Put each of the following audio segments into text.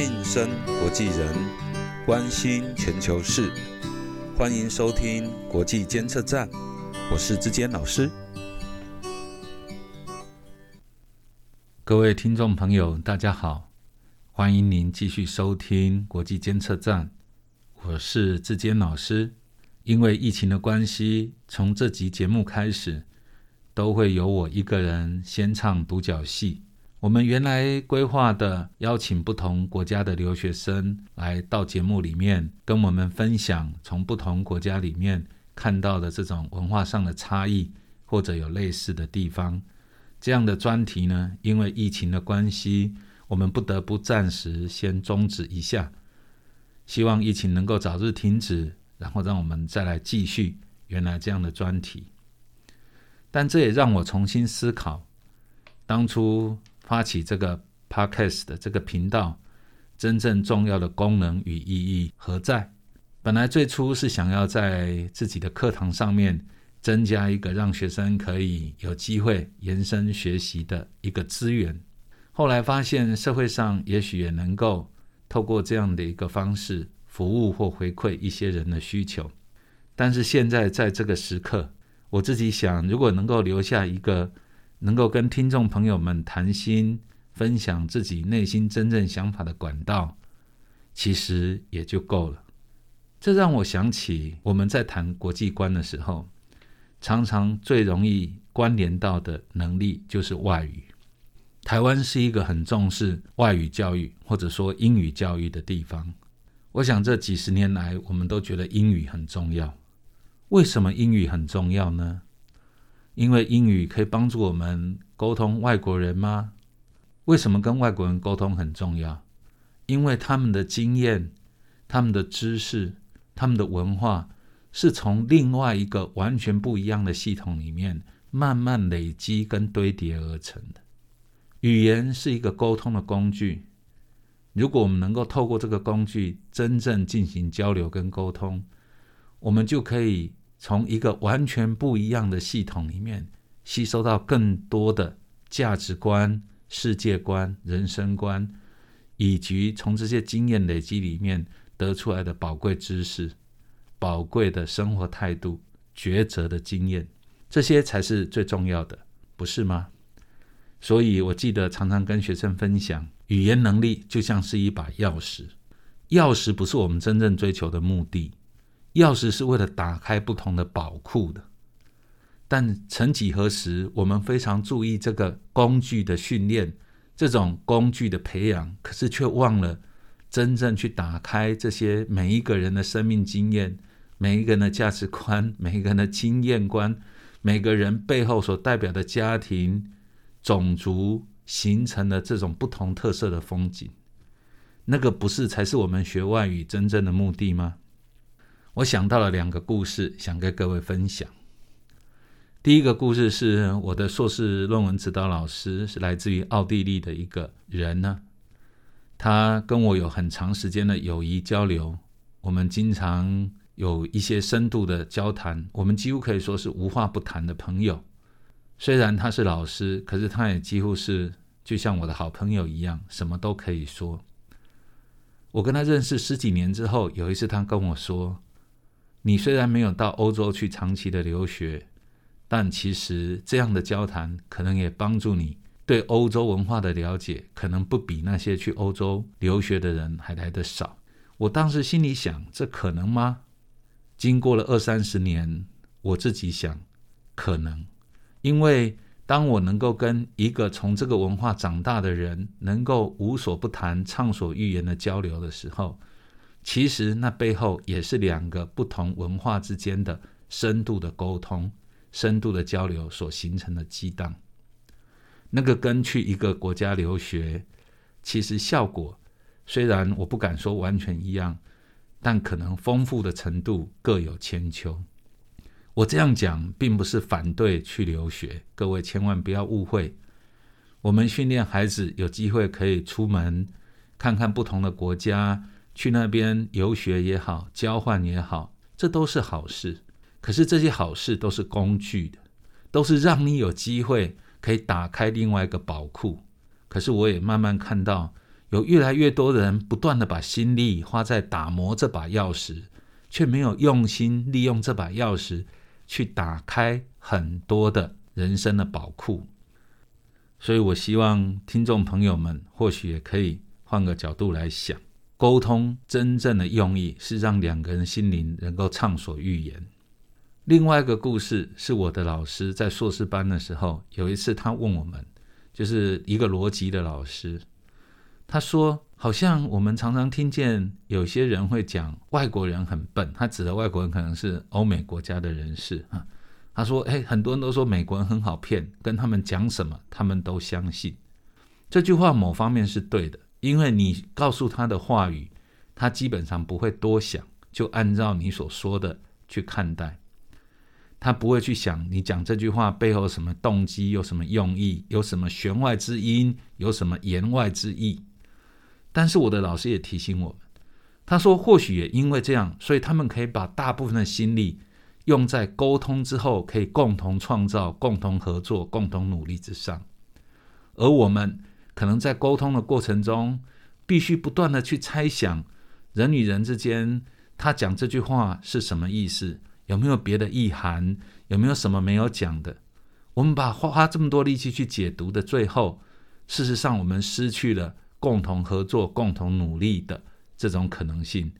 晋升国际人，关心全球事，欢迎收听国际监测站，我是志坚老师。各位听众朋友，大家好，欢迎您继续收听国际监测站，我是志坚老师。因为疫情的关系，从这集节目开始，都会由我一个人先唱独角戏。我们原来规划的邀请不同国家的留学生来到节目里面，跟我们分享从不同国家里面看到的这种文化上的差异，或者有类似的地方。这样的专题呢，因为疫情的关系，我们不得不暂时先终止一下。希望疫情能够早日停止，然后让我们再来继续原来这样的专题。但这也让我重新思考当初。发起这个 podcast 的这个频道，真正重要的功能与意义何在？本来最初是想要在自己的课堂上面增加一个让学生可以有机会延伸学习的一个资源。后来发现社会上也许也能够透过这样的一个方式服务或回馈一些人的需求。但是现在在这个时刻，我自己想，如果能够留下一个。能够跟听众朋友们谈心、分享自己内心真正想法的管道，其实也就够了。这让我想起我们在谈国际观的时候，常常最容易关联到的能力就是外语。台湾是一个很重视外语教育或者说英语教育的地方。我想这几十年来，我们都觉得英语很重要。为什么英语很重要呢？因为英语可以帮助我们沟通外国人吗？为什么跟外国人沟通很重要？因为他们的经验、他们的知识、他们的文化，是从另外一个完全不一样的系统里面慢慢累积跟堆叠而成的。语言是一个沟通的工具，如果我们能够透过这个工具真正进行交流跟沟通，我们就可以。从一个完全不一样的系统里面吸收到更多的价值观、世界观、人生观，以及从这些经验累积里面得出来的宝贵知识、宝贵的生活态度、抉择的经验，这些才是最重要的，不是吗？所以我记得常常跟学生分享，语言能力就像是一把钥匙，钥匙不是我们真正追求的目的。钥匙是为了打开不同的宝库的，但曾几何时，我们非常注意这个工具的训练，这种工具的培养，可是却忘了真正去打开这些每一个人的生命经验、每一个人的价值观、每一个人的经验观、每个人背后所代表的家庭、种族形成的这种不同特色的风景。那个不是才是我们学外语真正的目的吗？我想到了两个故事，想跟各位分享。第一个故事是我的硕士论文指导老师，是来自于奥地利的一个人呢。他跟我有很长时间的友谊交流，我们经常有一些深度的交谈，我们几乎可以说是无话不谈的朋友。虽然他是老师，可是他也几乎是就像我的好朋友一样，什么都可以说。我跟他认识十几年之后，有一次他跟我说。你虽然没有到欧洲去长期的留学，但其实这样的交谈可能也帮助你对欧洲文化的了解，可能不比那些去欧洲留学的人还来得少。我当时心里想，这可能吗？经过了二三十年，我自己想，可能，因为当我能够跟一个从这个文化长大的人，能够无所不谈、畅所欲言的交流的时候。其实那背后也是两个不同文化之间的深度的沟通、深度的交流所形成的激荡。那个跟去一个国家留学，其实效果虽然我不敢说完全一样，但可能丰富的程度各有千秋。我这样讲并不是反对去留学，各位千万不要误会。我们训练孩子有机会可以出门看看不同的国家。去那边游学也好，交换也好，这都是好事。可是这些好事都是工具的，都是让你有机会可以打开另外一个宝库。可是我也慢慢看到，有越来越多的人不断的把心力花在打磨这把钥匙，却没有用心利用这把钥匙去打开很多的人生的宝库。所以我希望听众朋友们或许也可以换个角度来想，沟通真正的用意是让两个人心灵能够畅所欲言。另外一个故事是我的老师在硕士班的时候，有一次他问我们，就是一个逻辑的老师，他说：“好像我们常常听见有些人会讲外国人很笨，他指的外国人可能是欧美国家的人士啊。他说：“哎，很多人都说美国人很好骗，跟他们讲什么，他们都相信。”这句话某方面是对的，因为你告诉他的话语，他基本上不会多想，就按照你所说的去看待。他不会去想你讲这句话背后什么动机，有什么用意，有什么弦外之音，有什么言外之意。但是我的老师也提醒我们，他说或许也因为这样，所以他们可以把大部分的心力用在沟通之后，可以共同创造、共同合作、共同努力之上。而我们可能在沟通的过程中，必须不断的去猜想人与人之间，他讲这句话是什么意思。有没有别的意涵？有没有什么没有讲的？我们把花花这么多力气去解读的，最后，事实上我们失去了共同合作、共同努力的这种可能性。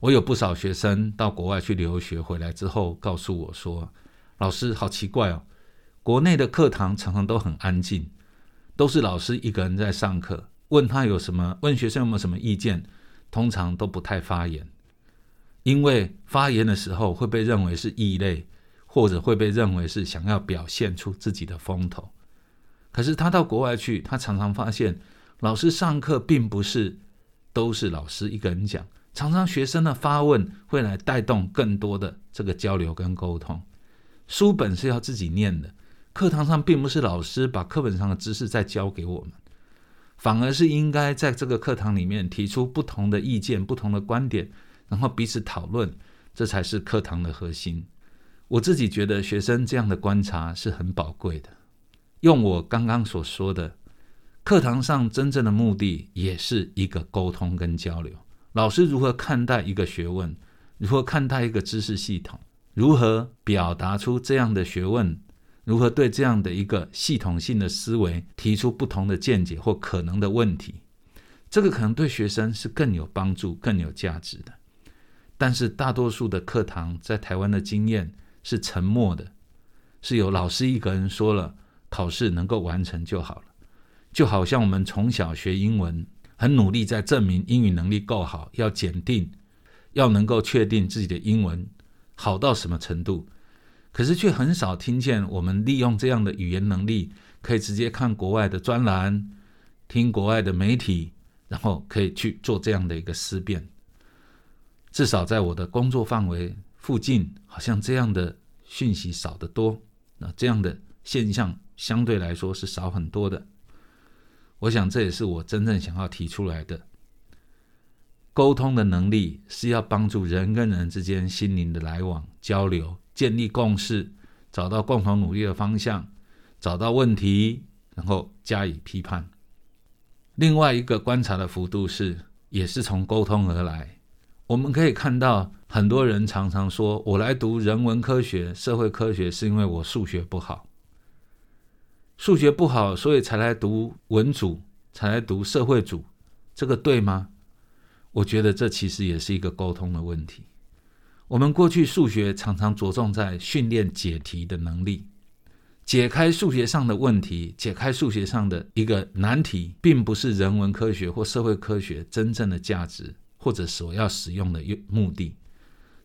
我有不少学生到国外去留学回来之后，告诉我说：“老师，好奇怪哦，国内的课堂常常都很安静，都是老师一个人在上课，问他有什么，问学生有没有什么意见，通常都不太发言。”因为发言的时候会被认为是异类，或者会被认为是想要表现出自己的风头。可是他到国外去，他常常发现，老师上课并不是都是老师一个人讲，常常学生的发问会来带动更多的这个交流跟沟通。书本是要自己念的，课堂上并不是老师把课本上的知识再教给我们，反而是应该在这个课堂里面提出不同的意见、不同的观点。然后彼此讨论，这才是课堂的核心。我自己觉得学生这样的观察是很宝贵的。用我刚刚所说的，课堂上真正的目的也是一个沟通跟交流。老师如何看待一个学问，如何看待一个知识系统，如何表达出这样的学问，如何对这样的一个系统性的思维提出不同的见解或可能的问题，这个可能对学生是更有帮助、更有价值的。但是大多数的课堂在台湾的经验是沉默的，是有老师一个人说了，考试能够完成就好了。就好像我们从小学英文，很努力在证明英语能力够好，要检定，要能够确定自己的英文好到什么程度，可是却很少听见我们利用这样的语言能力，可以直接看国外的专栏，听国外的媒体，然后可以去做这样的一个思辨。至少在我的工作范围附近，好像这样的讯息少得多。那这样的现象相对来说是少很多的。我想这也是我真正想要提出来的。沟通的能力是要帮助人跟人之间心灵的来往交流，建立共识，找到共同努力的方向，找到问题，然后加以批判。另外一个观察的幅度是，也是从沟通而来。我们可以看到，很多人常常说：“我来读人文科学、社会科学，是因为我数学不好。数学不好，所以才来读文组，才来读社会组，这个对吗？”我觉得这其实也是一个沟通的问题。我们过去数学常常着重在训练解题的能力，解开数学上的问题，解开数学上的一个难题，并不是人文科学或社会科学真正的价值。或者所要使用的目的，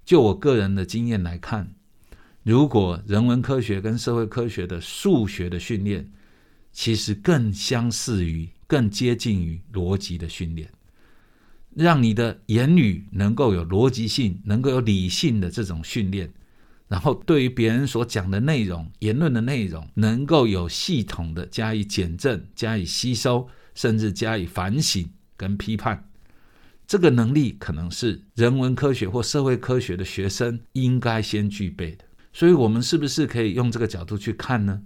就我个人的经验来看，如果人文科学跟社会科学的数学的训练，其实更相似于、更接近于逻辑的训练，让你的言语能够有逻辑性，能够有理性的这种训练，然后对于别人所讲的内容、言论的内容，能够有系统的加以检证、加以吸收，甚至加以反省跟批判。这个能力可能是人文科学或社会科学的学生应该先具备的，所以，我们是不是可以用这个角度去看呢？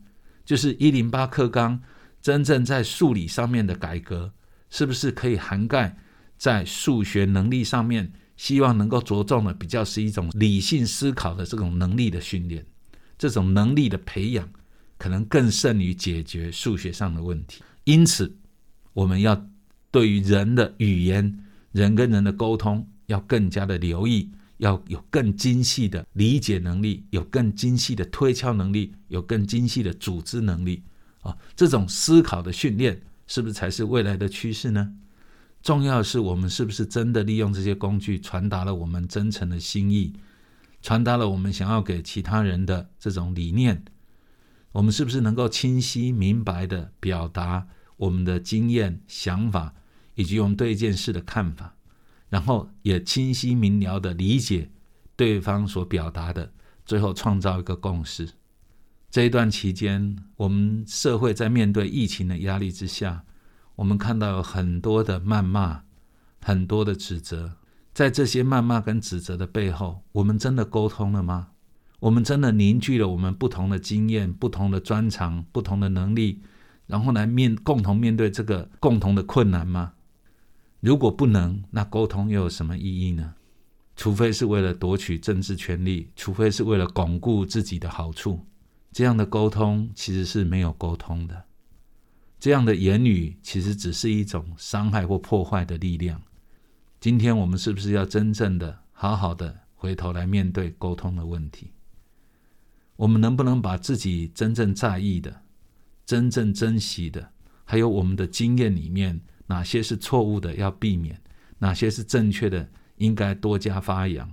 就是一零八课纲真正在数理上面的改革，是不是可以涵盖在数学能力上面？希望能够着重的比较是一种理性思考的这种能力的训练，这种能力的培养，可能更胜于解决数学上的问题。因此，我们要对于人的语言、人跟人的沟通，要更加的留意，要有更精细的理解能力，有更精细的推敲能力，有更精细的组织能力。啊，这种思考的训练，是不是才是未来的趋势呢？重要的是，我们是不是真的利用这些工具，传达了我们真诚的心意，传达了我们想要给其他人的这种理念？我们是不是能够清晰明白的表达我们的经验、想法，以及我们对一件事的看法，然后也清晰明了的理解对方所表达的，最后创造一个共识？这一段期间，我们社会在面对疫情的压力之下。我们看到有很多的谩骂，很多的指责，在这些谩骂跟指责的背后，我们真的沟通了吗？我们真的凝聚了我们不同的经验、不同的专长、不同的能力，然后来面共同面对这个共同的困难吗？如果不能，那沟通又有什么意义呢？除非是为了夺取政治权利，除非是为了巩固自己的好处，这样的沟通其实是没有沟通的。这样的言语其实只是一种伤害或破坏的力量。今天我们是不是要真正的、好好的回头来面对沟通的问题？我们能不能把自己真正在意的、真正珍惜的，还有我们的经验里面，哪些是错误的要避免，哪些是正确的应该多加发扬？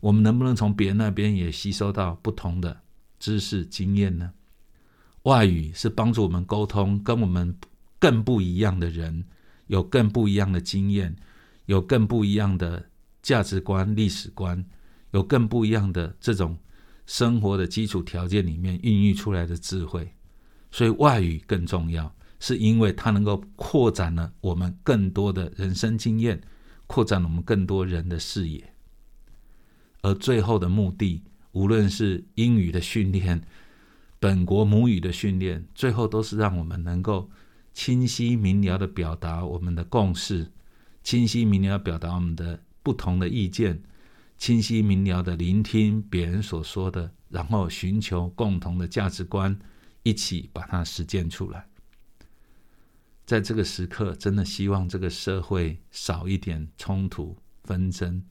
我们能不能从别人那边也吸收到不同的知识经验呢？外语是帮助我们沟通，跟我们更不一样的人，有更不一样的经验，有更不一样的价值观、历史观，有更不一样的这种生活的基础条件里面孕育出来的智慧。所以外语更重要，是因为它能够扩展了我们更多的人生经验，扩展了我们更多人的视野。而最后的目的，无论是英语的训练。本国母语的训练，最后都是让我们能够清晰明了的表达我们的共识，清晰明了表达我们的不同的意见，清晰明了的聆听别人所说的，然后寻求共同的价值观，一起把它实践出来。在这个时刻，真的希望这个社会少一点冲突纷争，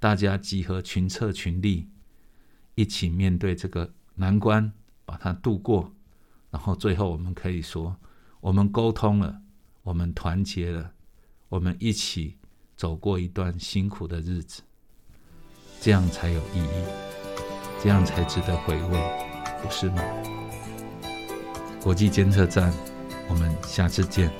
大家集合群策群力，一起面对这个难关。把它度过，然后最后我们可以说，我们沟通了，我们团结了，我们一起走过一段辛苦的日子，这样才有意义，这样才值得回味，不是吗？国际监测站，我们下次见。